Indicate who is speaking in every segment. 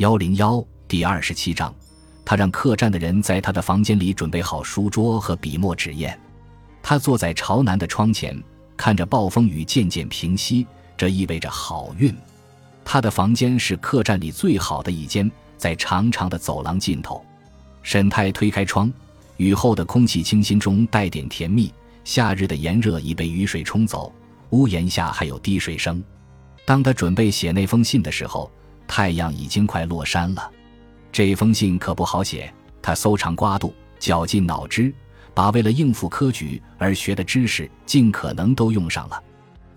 Speaker 1: 幺零幺第二十七章，他让客栈的人在他的房间里准备好书桌和笔墨纸砚。他坐在朝南的窗前，看着暴风雨渐渐平息，这意味着好运。他的房间是客栈里最好的一间，在长长的走廊尽头。沈泰推开窗，雨后的空气清新中带点甜蜜。夏日的炎热已被雨水冲走，屋檐下还有滴水声。当他准备写那封信的时候。太阳已经快落山了，这封信可不好写。他搜肠刮肚，绞尽脑汁，把为了应付科举而学的知识尽可能都用上了。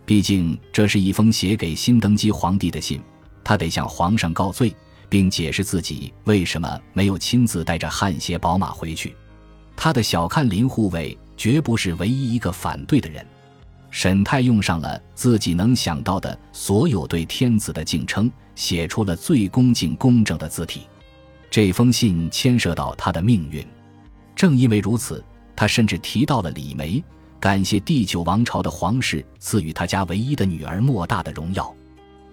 Speaker 1: 毕竟这是一封写给新登基皇帝的信，他得向皇上告罪，并解释自己为什么没有亲自带着汗血宝马回去。他的小看林护卫绝不是唯一一个反对的人。沈泰用上了自己能想到的所有对天子的敬称，写出了最恭敬公正的字体。这封信牵涉到他的命运。正因为如此，他甚至提到了李梅，感谢第九王朝的皇室赐予他家唯一的女儿莫大的荣耀。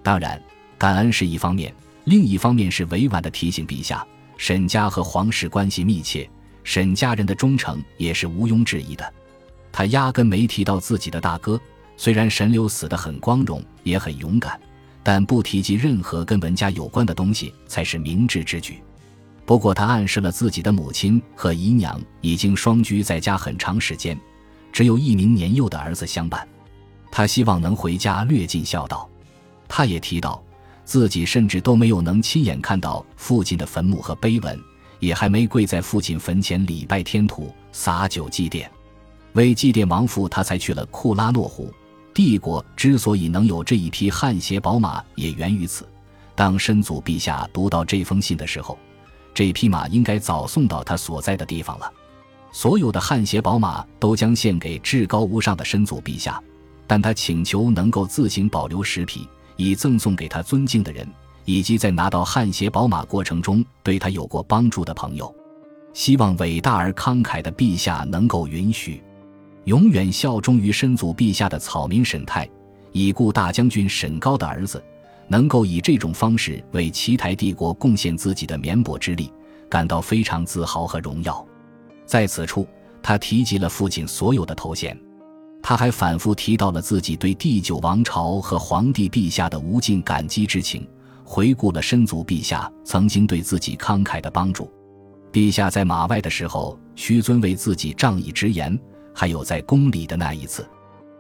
Speaker 1: 当然，感恩是一方面，另一方面是委婉地提醒陛下，沈家和皇室关系密切，沈家人的忠诚也是毋庸置疑的。他压根没提到自己的大哥，虽然沈柳死得很光荣，也很勇敢，但不提及任何跟文家有关的东西才是明智之举。不过，他暗示了自己的母亲和姨娘已经双居在家很长时间，只有一名年幼的儿子相伴。他希望能回家略尽孝道。他也提到，自己甚至都没有能亲眼看到父亲的坟墓和碑文，也还没跪在父亲坟前礼拜天土、洒酒祭奠。为祭奠亡父，他才去了库拉诺湖。帝国之所以能有这一匹汗血宝马，也源于此。当申祖陛下读到这封信的时候，这匹马应该早送到他所在的地方了。所有的汗血宝马都将献给至高无上的申祖陛下，但他请求能够自行保留十匹，以赠送给他尊敬的人，以及在拿到汗血宝马过程中对他有过帮助的朋友。希望伟大而慷慨的陛下能够允许。永远效忠于申祖陛下的草民沈泰，已故大将军沈高的儿子，能够以这种方式为奇台帝国贡献自己的绵薄之力，感到非常自豪和荣耀。在此处，他提及了父亲所有的头衔，他还反复提到了自己对第九王朝和皇帝陛下的无尽感激之情，回顾了申祖陛下曾经对自己慷慨的帮助。陛下在马外的时候，屈尊为自己仗义直言。还有在宫里的那一次，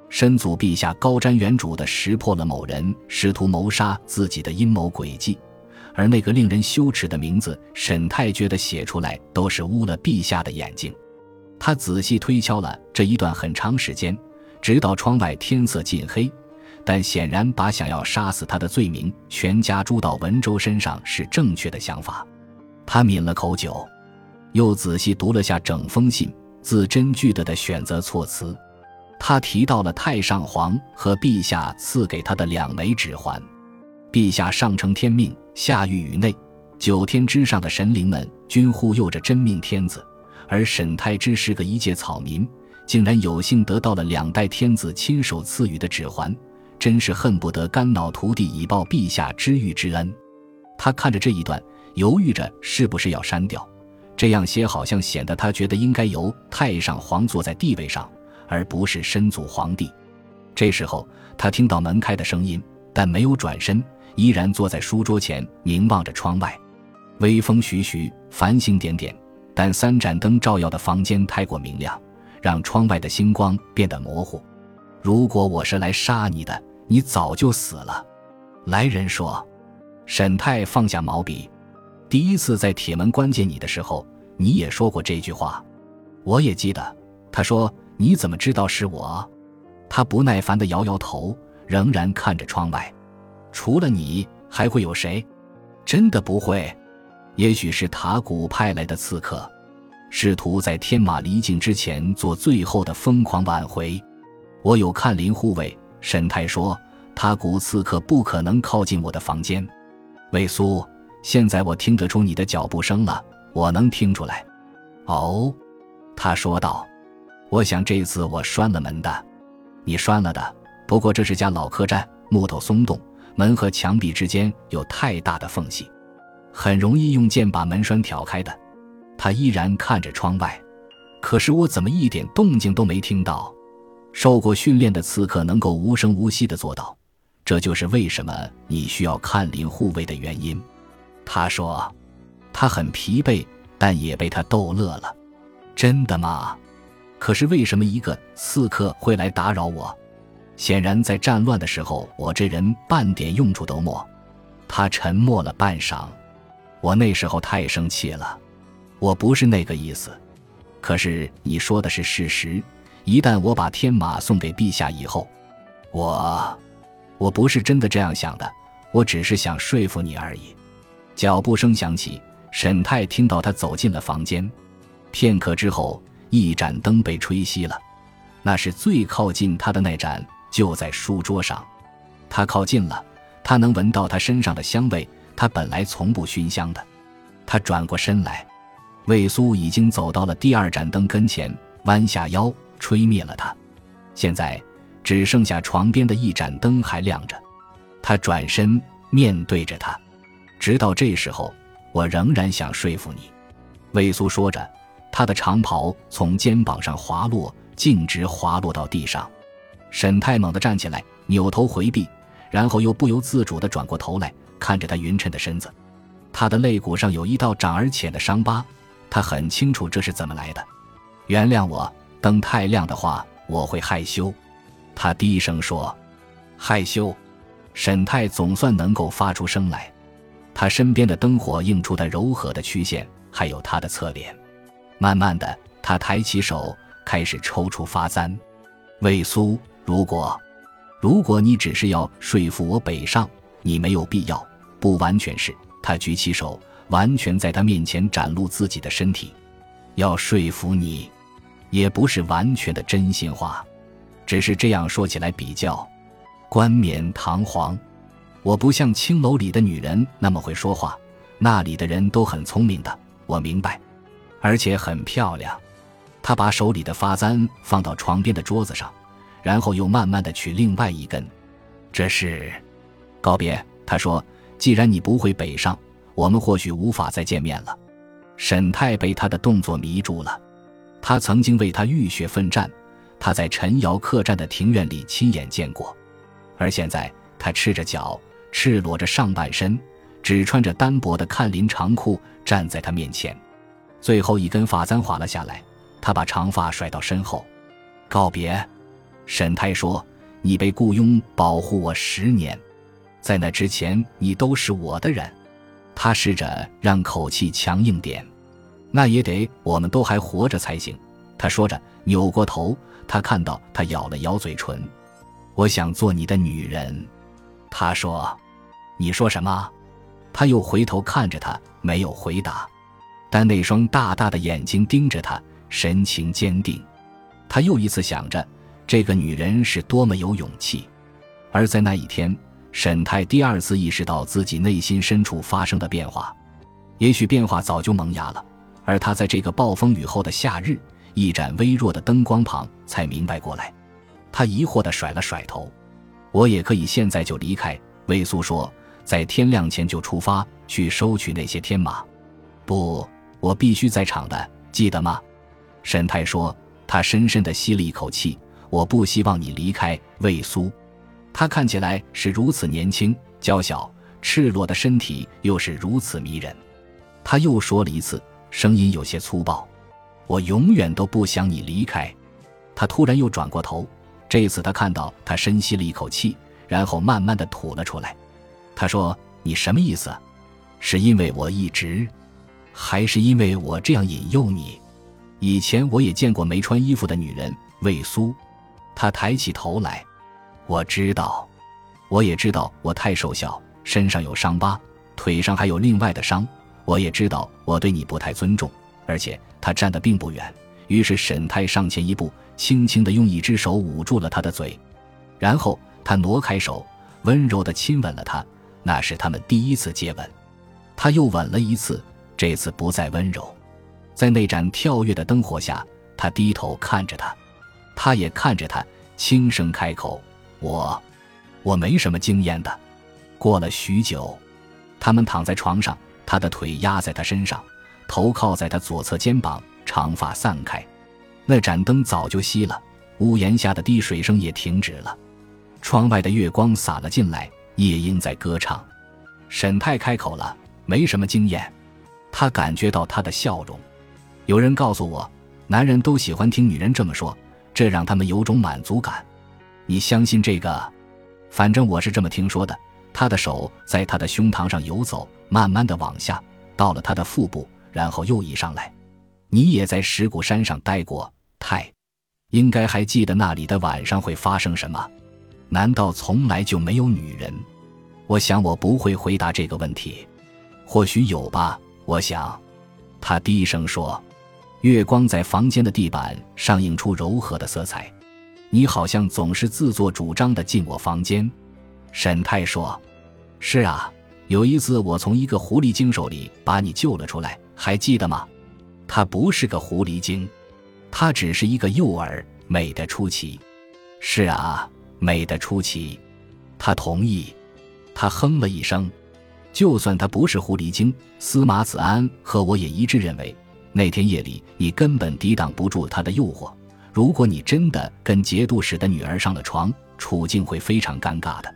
Speaker 1: 申祖陛下高瞻远瞩地识破了某人试图谋杀自己的阴谋诡计，而那个令人羞耻的名字，沈泰觉得写出来都是污了陛下的眼睛。他仔细推敲了这一段很长时间，直到窗外天色近黑，但显然把想要杀死他的罪名全加诸到文州身上是正确的想法。他抿了口酒，又仔细读了下整封信。字斟句得的选择措辞，他提到了太上皇和陛下赐给他的两枚指环。陛下上承天命，下狱于内，九天之上的神灵们均护佑着真命天子。而沈太之是个一介草民，竟然有幸得到了两代天子亲手赐予的指环，真是恨不得肝脑涂地以报陛下知遇之恩。他看着这一段，犹豫着是不是要删掉。这样写好像显得他觉得应该由太上皇坐在地位上，而不是身祖皇帝。这时候，他听到门开的声音，但没有转身，依然坐在书桌前凝望着窗外。微风徐徐，繁星点点，但三盏灯照耀的房间太过明亮，让窗外的星光变得模糊。如果我是来杀你的，你早就死了。来人说。沈泰放下毛笔。第一次在铁门关见你的时候，你也说过这句话，我也记得。他说：“你怎么知道是我？”他不耐烦地摇摇头，仍然看着窗外。除了你，还会有谁？真的不会？也许是塔古派来的刺客，试图在天马离境之前做最后的疯狂挽回。我有看林护卫，沈泰说，塔古刺客不可能靠近我的房间。魏苏。现在我听得出你的脚步声了，我能听出来。哦，他说道。我想这次我拴了门的，你拴了的。不过这是家老客栈，木头松动，门和墙壁之间有太大的缝隙。很容易用剑把门栓挑开的。他依然看着窗外，可是我怎么一点动静都没听到？受过训练的刺客能够无声无息地做到，这就是为什么你需要看林护卫的原因。他说，他很疲惫，但也被他逗乐了。真的吗？可是为什么一个刺客会来打扰我？显然在战乱的时候，我这人半点用处都没。他沉默了半晌。我那时候太生气了，我不是那个意思。可是你说的是事实。一旦我把天马送给陛下以后，我，我不是真的这样想的，我只是想说服你而已。脚步声响起，沈泰听到他走进了房间。片刻之后，一盏灯被吹熄了，那是最靠近他的那盏，就在书桌上。他靠近了，他能闻到他身上的香味，他本来从不熏香的。他转过身来，魏苏已经走到了第二盏灯跟前，弯下腰。吹灭了它，现在只剩下床边的一盏灯还亮着。他转身面对着他，直到这时候，我仍然想说服你。”魏苏说着，他的长袍从肩膀上滑落，径直滑落到地上。沈太猛地站起来，扭头回避，然后又不由自主地转过头来看着他匀称的身子。他的肋骨上有一道长而浅的伤疤，他很清楚这是怎么来的。原谅我。灯太亮的话，我会害羞。”他低声说，“害羞。”沈泰总算能够发出声来。他身边的灯火映出他柔和的曲线，还有他的侧脸。慢慢的，他抬起手，开始抽出发簪。魏苏，如果，如果你只是要说服我北上，你没有必要。不完全是。他举起手，完全在他面前展露自己的身体，要说服你。也不是完全的真心话，只是这样说起来比较冠冕堂皇。我不像青楼里的女人那么会说话，那里的人都很聪明的，我明白，而且很漂亮。他把手里的发簪放到床边的桌子上，然后又慢慢的取另外一根。这是告别。他说：“既然你不会北上，我们或许无法再见面了。”沈泰被他的动作迷住了。他曾经为他浴血奋战，他在陈瑶客栈的庭院里亲眼见过，而现在他赤着脚，赤裸着上半身，只穿着单薄的看林长裤站在他面前。最后一根发簪滑了下来，他把长发甩到身后，告别。沈泰说：“你被雇佣保护我十年，在那之前你都是我的人。”他试着让口气强硬点。那也得我们都还活着才行，他说着，扭过头，他看到他咬了咬嘴唇。我想做你的女人，他说。你说什么？他又回头看着他，没有回答，但那双大大的眼睛盯着他，神情坚定。他又一次想着，这个女人是多么有勇气。而在那一天，沈泰第二次意识到自己内心深处发生的变化，也许变化早就萌芽了。而他在这个暴风雨后的夏日，一盏微弱的灯光旁，才明白过来。他疑惑地甩了甩头：“我也可以现在就离开。”魏苏说：“在天亮前就出发去收取那些天马。”“不，我必须在场的，记得吗？”沈泰说。他深深地吸了一口气：“我不希望你离开。”魏苏，他看起来是如此年轻、娇小，赤裸的身体又是如此迷人。他又说了一次。声音有些粗暴，我永远都不想你离开。他突然又转过头，这次他看到他深吸了一口气，然后慢慢的吐了出来。他说：“你什么意思？是因为我一直，还是因为我这样引诱你？以前我也见过没穿衣服的女人。”魏苏，他抬起头来，我知道，我也知道我太瘦小，身上有伤疤，腿上还有另外的伤。我也知道我对你不太尊重，而且他站得并不远。于是沈泰上前一步，轻轻地用一只手捂住了他的嘴，然后他挪开手，温柔地亲吻了他。那是他们第一次接吻。他又吻了一次，这次不再温柔。在那盏跳跃的灯火下，他低头看着他，他也看着他，轻声开口：“我，我没什么经验的。”过了许久，他们躺在床上。他的腿压在他身上，头靠在他左侧肩膀，长发散开。那盏灯早就熄了，屋檐下的滴水声也停止了。窗外的月光洒了进来，夜莺在歌唱。沈太开口了：“没什么经验。”他感觉到他的笑容。有人告诉我，男人都喜欢听女人这么说，这让他们有种满足感。你相信这个？反正我是这么听说的。他的手在他的胸膛上游走，慢慢的往下，到了他的腹部，然后又移上来。你也在石鼓山上待过，太，应该还记得那里的晚上会发生什么？难道从来就没有女人？我想我不会回答这个问题。或许有吧，我想。他低声说。月光在房间的地板上映出柔和的色彩。你好像总是自作主张的进我房间，沈太说：“是啊，有一次我从一个狐狸精手里把你救了出来，还记得吗？他不是个狐狸精，他只是一个诱饵，美得出奇。是啊，美得出奇。”他同意。他哼了一声。就算他不是狐狸精，司马子安和我也一致认为，那天夜里你根本抵挡不住他的诱惑。如果你真的跟节度使的女儿上了床，处境会非常尴尬的。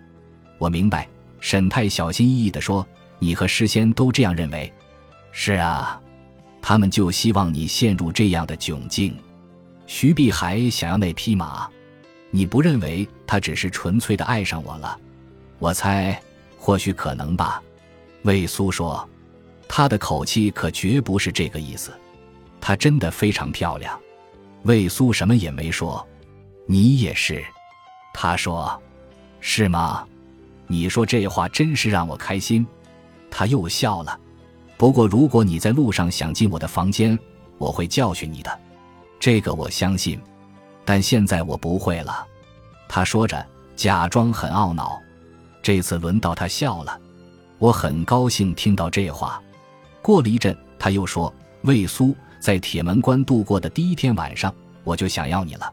Speaker 1: 我明白，沈太小心翼翼地说：“你和诗仙都这样认为。”是啊，他们就希望你陷入这样的窘境。徐碧海想要那匹马，你不认为他只是纯粹的爱上我了？我猜，或许可能吧。魏苏说，他的口气可绝不是这个意思。她真的非常漂亮。魏苏什么也没说，你也是，他说，是吗？你说这话真是让我开心。他又笑了。不过如果你在路上想进我的房间，我会教训你的，这个我相信。但现在我不会了。他说着，假装很懊恼。这次轮到他笑了。我很高兴听到这话。过了一阵，他又说：“魏苏。”在铁门关度过的第一天晚上，我就想要你了。